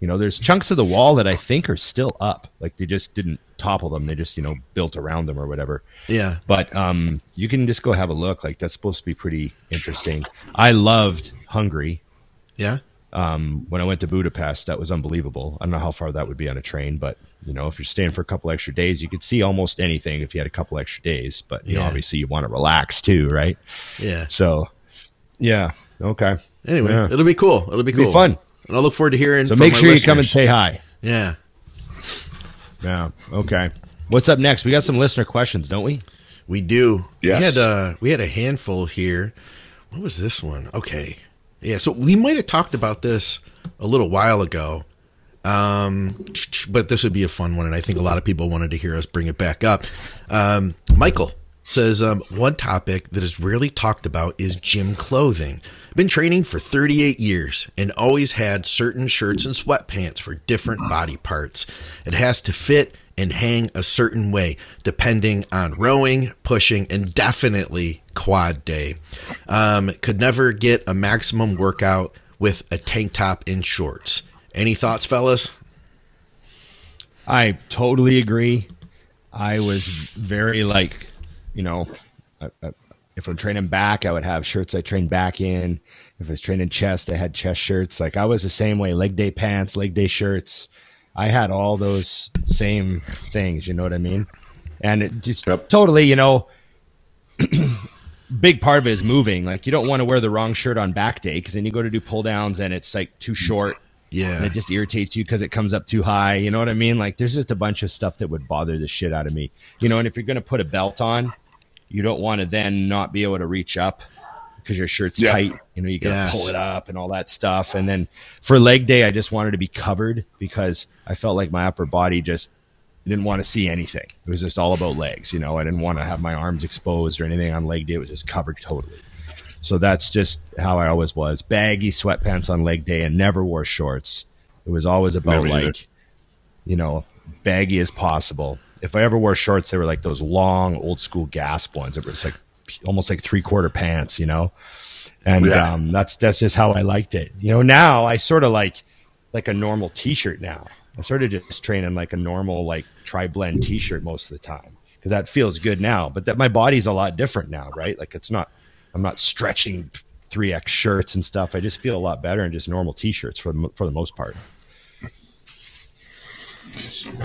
you know, there's chunks of the wall that I think are still up. Like they just didn't topple them. They just you know built around them or whatever. Yeah. But um, you can just go have a look. Like that's supposed to be pretty interesting. I loved Hungary. Yeah. Um, when I went to Budapest, that was unbelievable. I don't know how far that would be on a train, but you know, if you're staying for a couple extra days, you could see almost anything if you had a couple extra days. But you know, obviously, you want to relax too, right? Yeah. So, yeah, okay. Anyway, Yeah. it'll be cool. It'll be It'll cool. be fun. And I look forward to hearing. So make sure you come and say hi. Yeah. Yeah, okay. What's up next? We got some listener questions, don't we? We do. Yes. We had uh we had a handful here. What was this one? Okay. Yeah, so we might have talked about this a little while ago. Um but this would be a fun one and I think a lot of people wanted to hear us bring it back up. Um Michael says um, one topic that is rarely talked about is gym clothing. I've been training for 38 years and always had certain shirts and sweatpants for different body parts. It has to fit and hang a certain way depending on rowing, pushing, and definitely quad day. Um, could never get a maximum workout with a tank top and shorts. Any thoughts, fellas? I totally agree. I was very like, you know, I, I, if I'm training back, I would have shirts I trained back in. If I was training chest, I had chest shirts. Like I was the same way. Leg day pants, leg day shirts. I had all those same things. You know what I mean? And it just Yep. totally, you know, big part of it is moving. Like you don't want to wear the wrong shirt on back day because then you go to do pull downs and it's like too short and Yeah. it just irritates you because it comes up too high. You know what I mean? Like there's just a bunch of stuff that would bother the shit out of me. You know, and if you're going to put a belt on, you don't want to then not be able to reach up because your shirt's Yeah. tight. You know, you got to Yes. pull it up and all that stuff. And then for leg day, I just wanted to be covered because I felt like my upper body just didn't want to see anything. It was just all about legs. You know, I didn't want to have my arms exposed or anything on leg day. It was just covered totally. So that's just how I always was. Baggy sweatpants on leg day and never wore shorts. It was always about Never either. like, you know, baggy as possible. If I ever wore shorts, they were like those long old school GASP ones. It was like almost like three quarter pants, you know? And Yeah. um, that's that's just how I liked it. You know, now I sort of like like a normal t shirt now. I sort of just train in like a normal like tri blend t shirt most of the time because that feels good now. But that my body's a lot different now, right? Like it's not I'm not stretching three X shirts and stuff. I just feel a lot better in just normal t shirts for the, for the most part.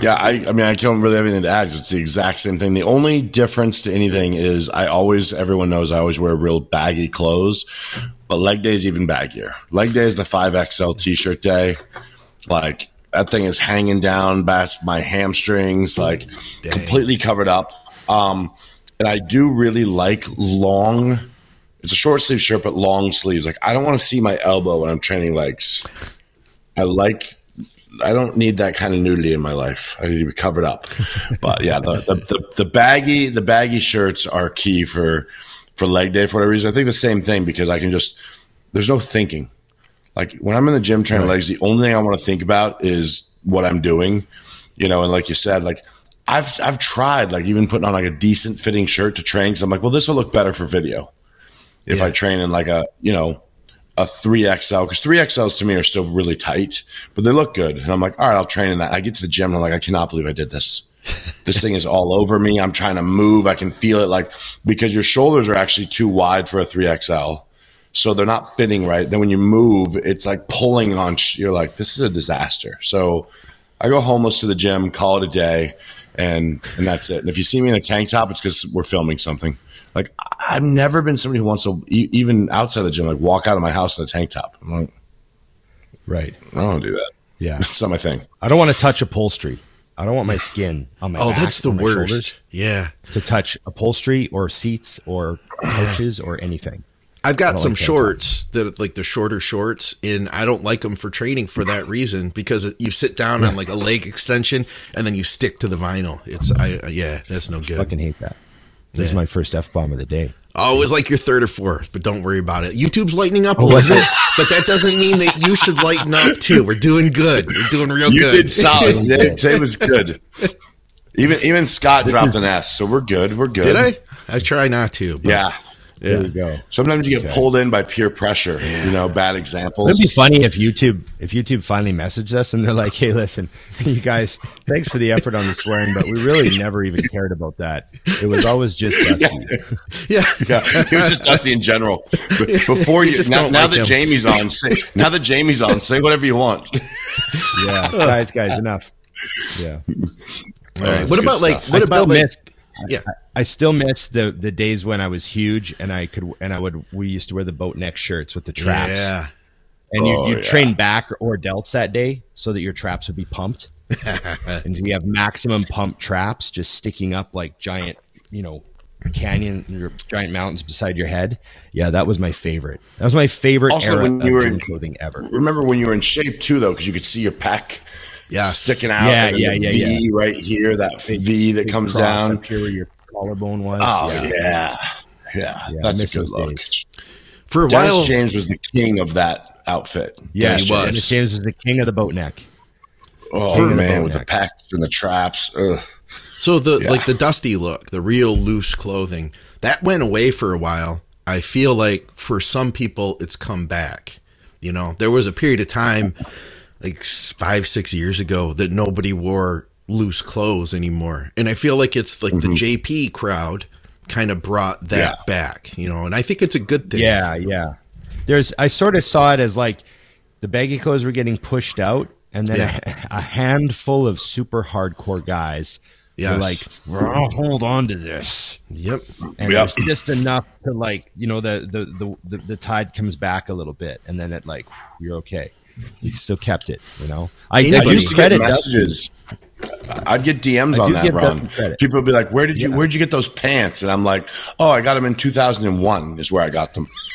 Yeah, I, I mean, I don't really have anything to add. It's the exact same thing. The only difference to anything is I always, everyone knows I always wear real baggy clothes, but leg day is even baggier. Leg day is the 5XL t shirt day. Like, that thing is hanging down past my hamstrings, like completely covered up. Um, and I do really like long, it's a short sleeve shirt, but long sleeves. Like, I don't want to see my elbow when I'm training legs. I like I don't need that kind of nudity in my life. I need to be covered up. But yeah, the, the, the, the baggy the baggy shirts are key for for leg day for whatever reason. I think the same thing because I can just there's no thinking. Like when I'm in the gym training legs, the only thing I want to think about is what I'm doing. You know, and like you said, like I've I've tried like even putting on like a decent fitting shirt to train because I'm like, well, this will look better for video if I train in like a you know a 3XL because 3XLs to me are still really tight, but they look good. And I'm like, all right, I'll train in that. I get to the gym and I'm like, I cannot believe I did this. this thing is all over me. I'm trying to move. I can feel it like because your shoulders are actually too wide for a 3XL. So they're not fitting right. Then when you move, it's like pulling on, sh- you're like, this is a disaster. So I go homeless to the gym, call it a day, and and that's it. And if you see me in a tank top, it's because we're filming something. Like I- I've never been somebody who wants to e- even outside the gym, like walk out of my house in a tank top. I'm like, Right. I don't want to do that. Yeah. It's not my thing. I don't want to touch upholstery. I don't want my skin on my Oh, back that's the or my worst. shoulders Yeah. to touch upholstery or seats or couches or anything. I've got some like shorts that like the shorter shorts, and I don't like them for training for that reason because you sit down on like a leg extension and then you stick to the vinyl. It's I uh, yeah, that's no good. I Fucking hate that. This is my first f bomb of the day. Oh, it was like your third or fourth, but don't worry about it. YouTube's lightening up a Oh, little bit, but that doesn't mean that you should lighten up too. We're doing good. We're doing real You good. You did solid. Today, today was good. Even even Scott dropped an S, so we're good. We're good. Did I? I try not to. but- Yeah. There you go. Sometimes you get pulled in by peer pressure. You know, bad examples. It'd be funny if YouTube if YouTube finally messaged us and they're like, "Hey, listen, you guys, thanks for the effort on the swearing, but we really never even cared about that. It was always just Dusty." Yeah. Yeah, it was just Dusty in general. But Before You you, just now, now like that him. Jamie's on, say, now that Jamie's on, say whatever you want. Yeah, guys, guys, enough. Yeah, All right. that's What good about like? What I about still like? Yeah. I still miss the the days when I was huge and I could and I would we used to wear the boat neck shirts with the traps. Yeah. and you, Oh, you yeah. train back or delts that day so that your traps would be pumped and you have maximum pump traps just sticking up like giant you know canyon your giant mountains beside your head yeah that was my favorite that was my favorite Also, era when of you were in- clothing ever Remember when you were in shape too, though, because you could see your pec Yes. sticking out. Yeah, and yeah, the yeah, V right here, that V that comes down. up here where your collarbone was Oh yeah. yeah, yeah, Yeah, that's miss a good look. days. For a Dennis while. James was the king of that outfit. yeah, he was. Dennis James was the king of the boat neck Oh King of the man, boat with the neck. pecs and the traps. Ugh. So the Yeah. like the dusty look, the real loose clothing, that went away for a while. I feel like for some people it's come back. You know, there was a period of time like 5 6 years ago that nobody wore loose clothes anymore. And I feel like it's like the mm-hmm. JP crowd kind of brought that Yeah. back, you know, and I think it's a good thing. Yeah, yeah. There's I sort of saw it as like the baggy clothes were getting pushed out, and then Yeah. a, a handful of super hardcore guys were Yes. like, "Well, I'll hold on to this," Yep. and Yep. it's just enough to like you know the the, the the the tide comes back a little bit, and then it like whew, you're okay. You still kept it, you know. I, I I do used to get credit Dusty. messages. I'd get DMs I on that, Ron. People would be like, "Where did you? Where'd you get those pants?" And I'm like, "Oh, I got them in 2001. Is where I got them."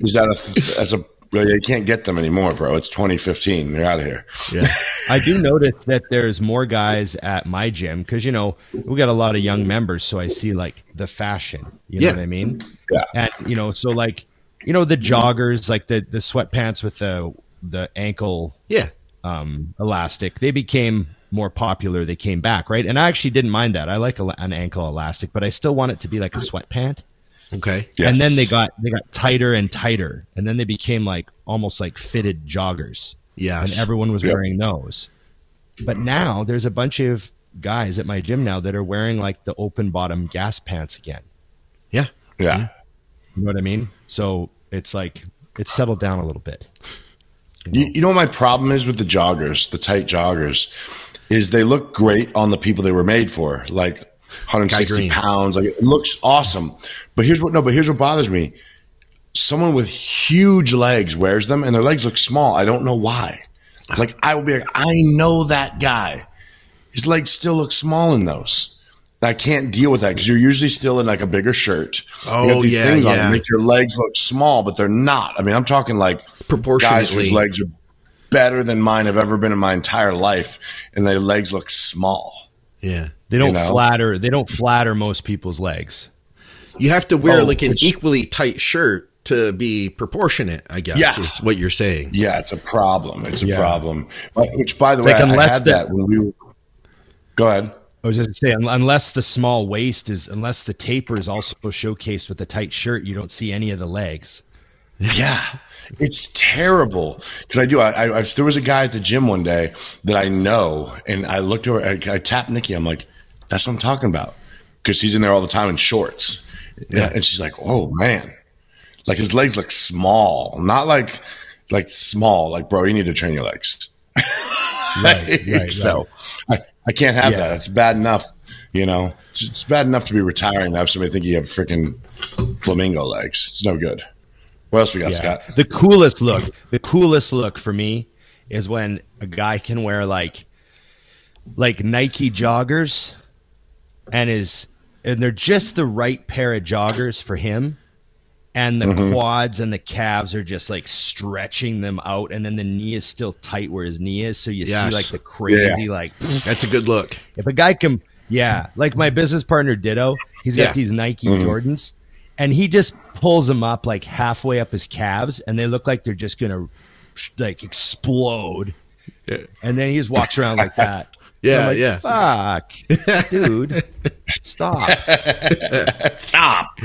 Is that a? That's a. well, You can't get them anymore, bro. It's 2015. You're out of here. Yeah. I do notice that there's more guys at my gym because you know we got a lot of young members, so I see like the fashion. You know Yeah. what I mean? Yeah. And you know, so like you know the joggers, like the the sweatpants with the the ankle Yeah. um, elastic, they became more popular. They came back, right? And I actually didn't mind that. I like a, an ankle elastic, but I still want it to be like a sweatpant. Okay. Yes. And then they got they got tighter and tighter, and then they became like almost like fitted joggers Yes. and everyone was Yep. wearing those. But now there's a bunch of guys at my gym now that are wearing like the open bottom GASP pants again. yeah. Yeah. You know what I mean? So it's like it's settled down a little bit. You, you know what my problem is with the joggers, the tight joggers, is they look great on the people they were made for, like 160 pounds. Like it looks awesome. But here's what no, but here's what bothers me. Someone with huge legs wears them and their legs look small. I don't know why. Like I will be like, I know that guy. His legs still look small in those. I can't deal with that because you're usually still in like a bigger shirt. you Oh, got these yeah, things on yeah. that make your legs look small, but they're not. I mean, I'm talking like guys whose legs are better than mine have ever been in my entire life, and their legs look small. Yeah. They don't You know? flatter they don't flatter most people's legs. You have to wear Oh, like an equally tight shirt to be proportionate, I guess, Yeah. is what you're saying. Yeah, it's a problem. It's a Yeah. problem. Which, by the It's way, like I had that when we. Were, go ahead. I was just gonna say, unless the small waist is, unless the taper is also showcased with the tight shirt, you don't see any of the legs. Yeah, it's terrible because I do. I, I, there was a guy at the gym one day that I know, and I looked over. I, I tapped Nikki. I'm like, "That's what I'm talking about," because he's in there all the time in shorts. Yeah, and she's like, "Oh man, like his legs look small, not like like small. Like, bro, you need to train your legs." Right, right, so I, I can't have Yeah. that. It's bad enough, you know. It's, it's bad enough to be retiring and have somebody think you have freaking flamingo legs. It's no good. What else we got, Yeah. Scott? The coolest look, the coolest look for me is when a guy can wear like like Nike joggers and is and they're just the right pair of joggers for him and the Mm-hmm. quads and the calves are just like stretching them out and then the knee is still tight where his knee is so you Yes. see like the crazy like That's a good look. if a guy can, yeah, like my business partner Ditto, he's got Yeah. these Nike Jordans, and he just pulls them up like halfway up his calves, and they look like they're just gonna like explode. Yeah. And then he just walks around like that. Yeah, like, yeah. Fuck, dude, stop. Stop.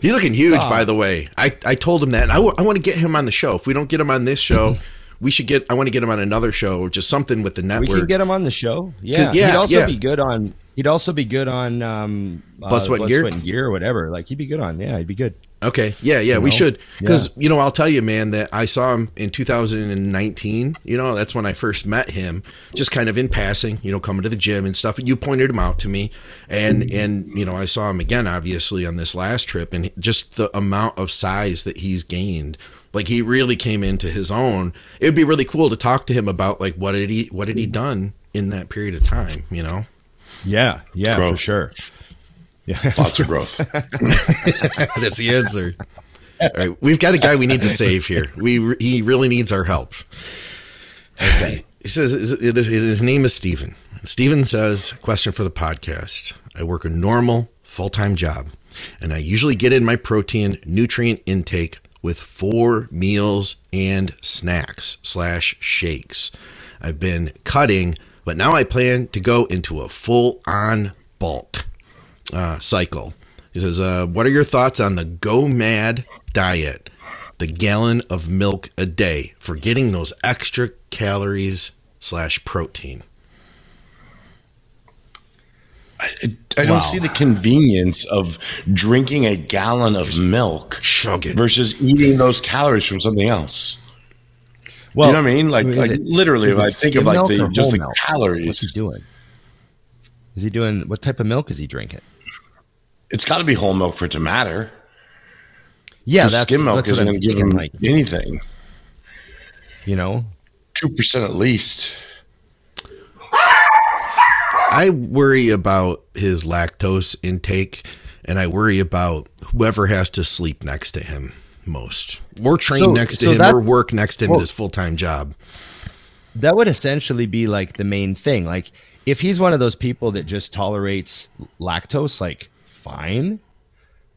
He's looking huge, Stop. by the way. I, I told him that. And I, w- I want to get him on the show. If we don't get him on this show, we should get. I want to get him on another show or just something with the network. We can get him on the show. Yeah, yeah, he'd also yeah. be good on. He'd also be good on um, Blood, Sweat, and Gear? and gear or whatever. Like he'd be good on. Yeah, he'd be good. Okay. Yeah, yeah, we know? should. Because, you know, I'll tell you, man, that I saw him in 2019. You know, that's when I first met him, just kind of in passing, you know, coming to the gym and stuff. You pointed him out to me. And, and, you know, I saw him again, obviously, on this last trip. And just the amount of size that he's gained. Like he really came into his own. It would be really cool to talk to him about like what did he what had he done in that period of time, you know? Yeah, yeah, for sure. Yeah. Lots of growth. That's the answer. All right, we've got a guy we need to save here. We he really needs our help. Okay. He says his, his name is Steven. Steven says, question for the podcast. I work a normal full-time job and I usually get in my protein nutrient intake with four meals and snacks slash shakes. I've been cutting, but now I plan to go into a full-on bulk uh, cycle. He says, uh, "What are your thoughts on the GOMAD diet? The gallon of milk a day for getting those extra calories slash protein." I, I don't see the convenience of drinking a gallon of milk versus eating those calories from something else. Well, you know what I mean? Like, like it- literally, if I think of like the just whole the milk? calories, What's he doing? Is he doing what type of milk is he drinking? it's got to be whole milk for it to matter. Yeah, that's skim milk that's what isn't I'm going to give him Like anything. you know, Two percent at least. I worry about his lactose intake, and I worry about whoever has to sleep next to him most, or train So- next to so him, that- or work next to him well- his full time job. that would essentially be like the main thing. Like if he's one of those people that just tolerates lactose, like fine,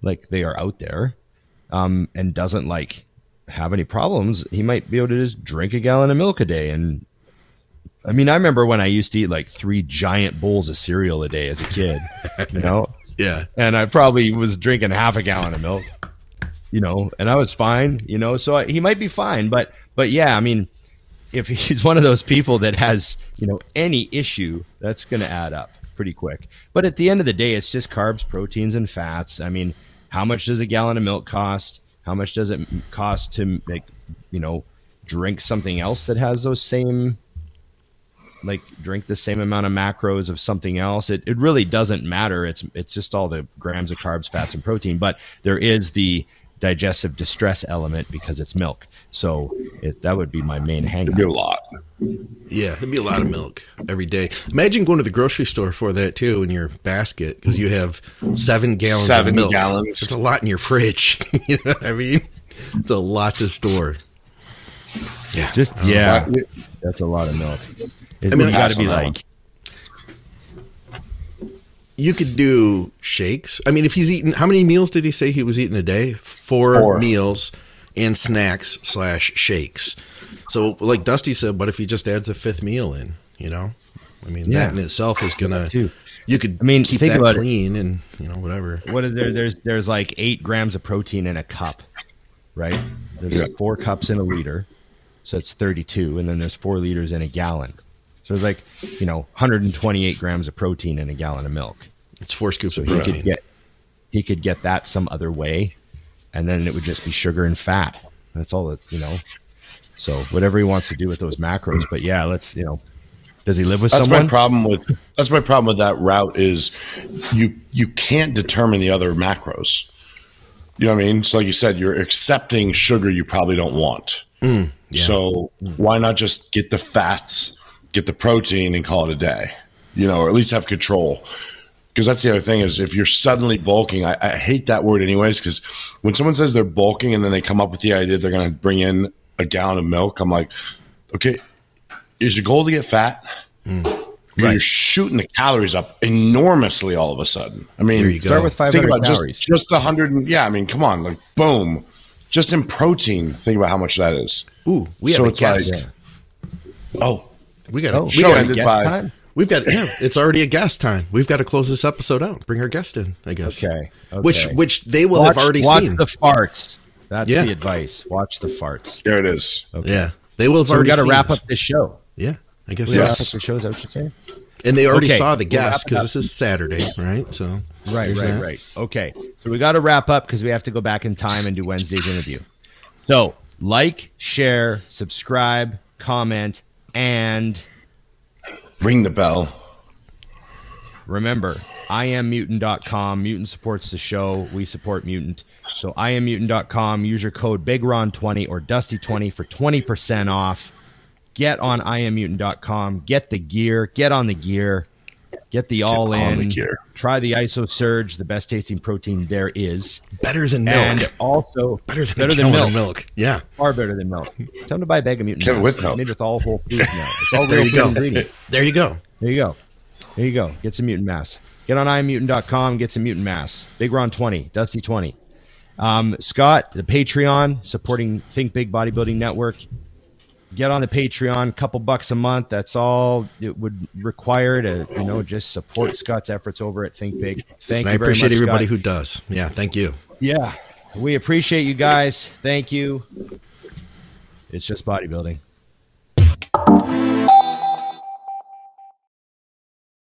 like they are out there, um, and doesn't like have any problems, he might be able to just drink a gallon of milk a day. And I mean, I remember when I used to eat like three giant bowls of cereal a day as a kid, you know, Yeah, and I probably was drinking half a gallon of milk, you know, and I was fine, you know, so I, he might be fine, but but yeah, I mean, if he's one of those people that has you know any issue, that's going to add up pretty quick. But at the end of the day, it's just carbs, proteins, and fats. I mean, how much does a gallon of milk cost? How much does it cost to make you know drink something else that has those same like drink the same amount of macros of something else. It, it really doesn't matter. It's it's just all the grams of carbs, fats, and protein. But there is the digestive distress element because it's milk. So it, that would be my main hang It'd be a lot. yeah, it'd be a lot of milk every day. Imagine going to the grocery store for that too in your basket because you have seven gallons Seven of milk. gallons. It's a lot in your fridge. you know what I mean? It's a lot to store. Uh, yeah, Just yeah, that's a lot of milk. I mean, mean, you got to be on that like you could do shakes. I mean, if he's eating, how many meals did he say he was eating a day? Four, Four. meals and snacks slash shakes. So, like Dusty said, what if he just adds a fifth meal in? You know, I mean, Yeah. that in itself is gonna. You could, I mean, keep think that about it. clean and you know whatever. what is there? There's there's like eight grams of protein in a cup, right? There's Yeah. four cups in a liter, so it's 32, and then there's four liters in a gallon. So it's like you know 128 grams of protein in a gallon of milk. It's four scoops of he protein. could get he could get that some other way and then it would just be sugar and fat that's all that's you know so whatever he wants to do with those macros but yeah let's you know does he live with That's someone my problem with that's my problem with that route is you you can't determine the other macros. You know what I mean? So like you said, you're accepting sugar you probably don't want. Mm, so why not just get the fats, get the protein, and call it a day? You know, or at least have control. Because that's the other thing is if you're suddenly bulking, I, I hate that word anyways. Because when someone says they're bulking and then they come up with the idea they're going to bring in a gallon of milk, I'm like, okay, is your goal to get fat? Mm. You're shooting the calories up enormously all of a sudden. I mean, you go. start with think 500 about calories just just the hundred. and- Yeah, I mean, come on, like boom, just in protein. Think about how much that is. Ooh, we So have a it's like- guest. Oh, we got a, Oh, we show got a ended guest by time? We've got yeah, it's already a guest time. We've got to close this episode out. Bring our guest in, I guess. Okay. okay. Which which they will watch, have already watch seen. the farts. That's Yeah. the advice. Watch the farts. There it is. Okay. yeah, they will have So we already. got to seen wrap this. up this show. Yeah, I guess We so. wrap up the show. Is that what you're saying? And they already Okay, saw the guest because this is Saturday, right? So Right, right, that. right. Okay. So we got to wrap up because we have to go back in time and do Wednesday's interview. So like, share, subscribe, comment, and Ring the bell. remember, IamMutant.com. Mutant supports the show. We support Mutant. So IamMutant.com. Use your code BigRon20 or Dusty20 for 20% off. Get on IamMutant.com. Get the gear. Get on the gear. Get the all on in. the. Try the ISO Surge, the best tasting protein there is. Better than milk. And also better than, better than milk. milk. Yeah. Far better than milk. Tell them to buy a bag of mutant Kevin, with milk. It's made with all whole foods now. It's all There real you food go. ingredients. There you go. There you go. There you go. Get some mutant mass. Get on IamMutant.com, get some mutant mass. Big Ron 20, Dusty 20. Um, Scott, the Patreon, supporting Think Big Bodybuilding Network. Get on the Patreon, couple bucks a month. That's all it would require to, you know, just support Scott's efforts over at Think Big. Thank And I you very appreciate much, everybody Scott. who does. Yeah, thank you. Yeah. We appreciate you guys. Thank you. It's just bodybuilding.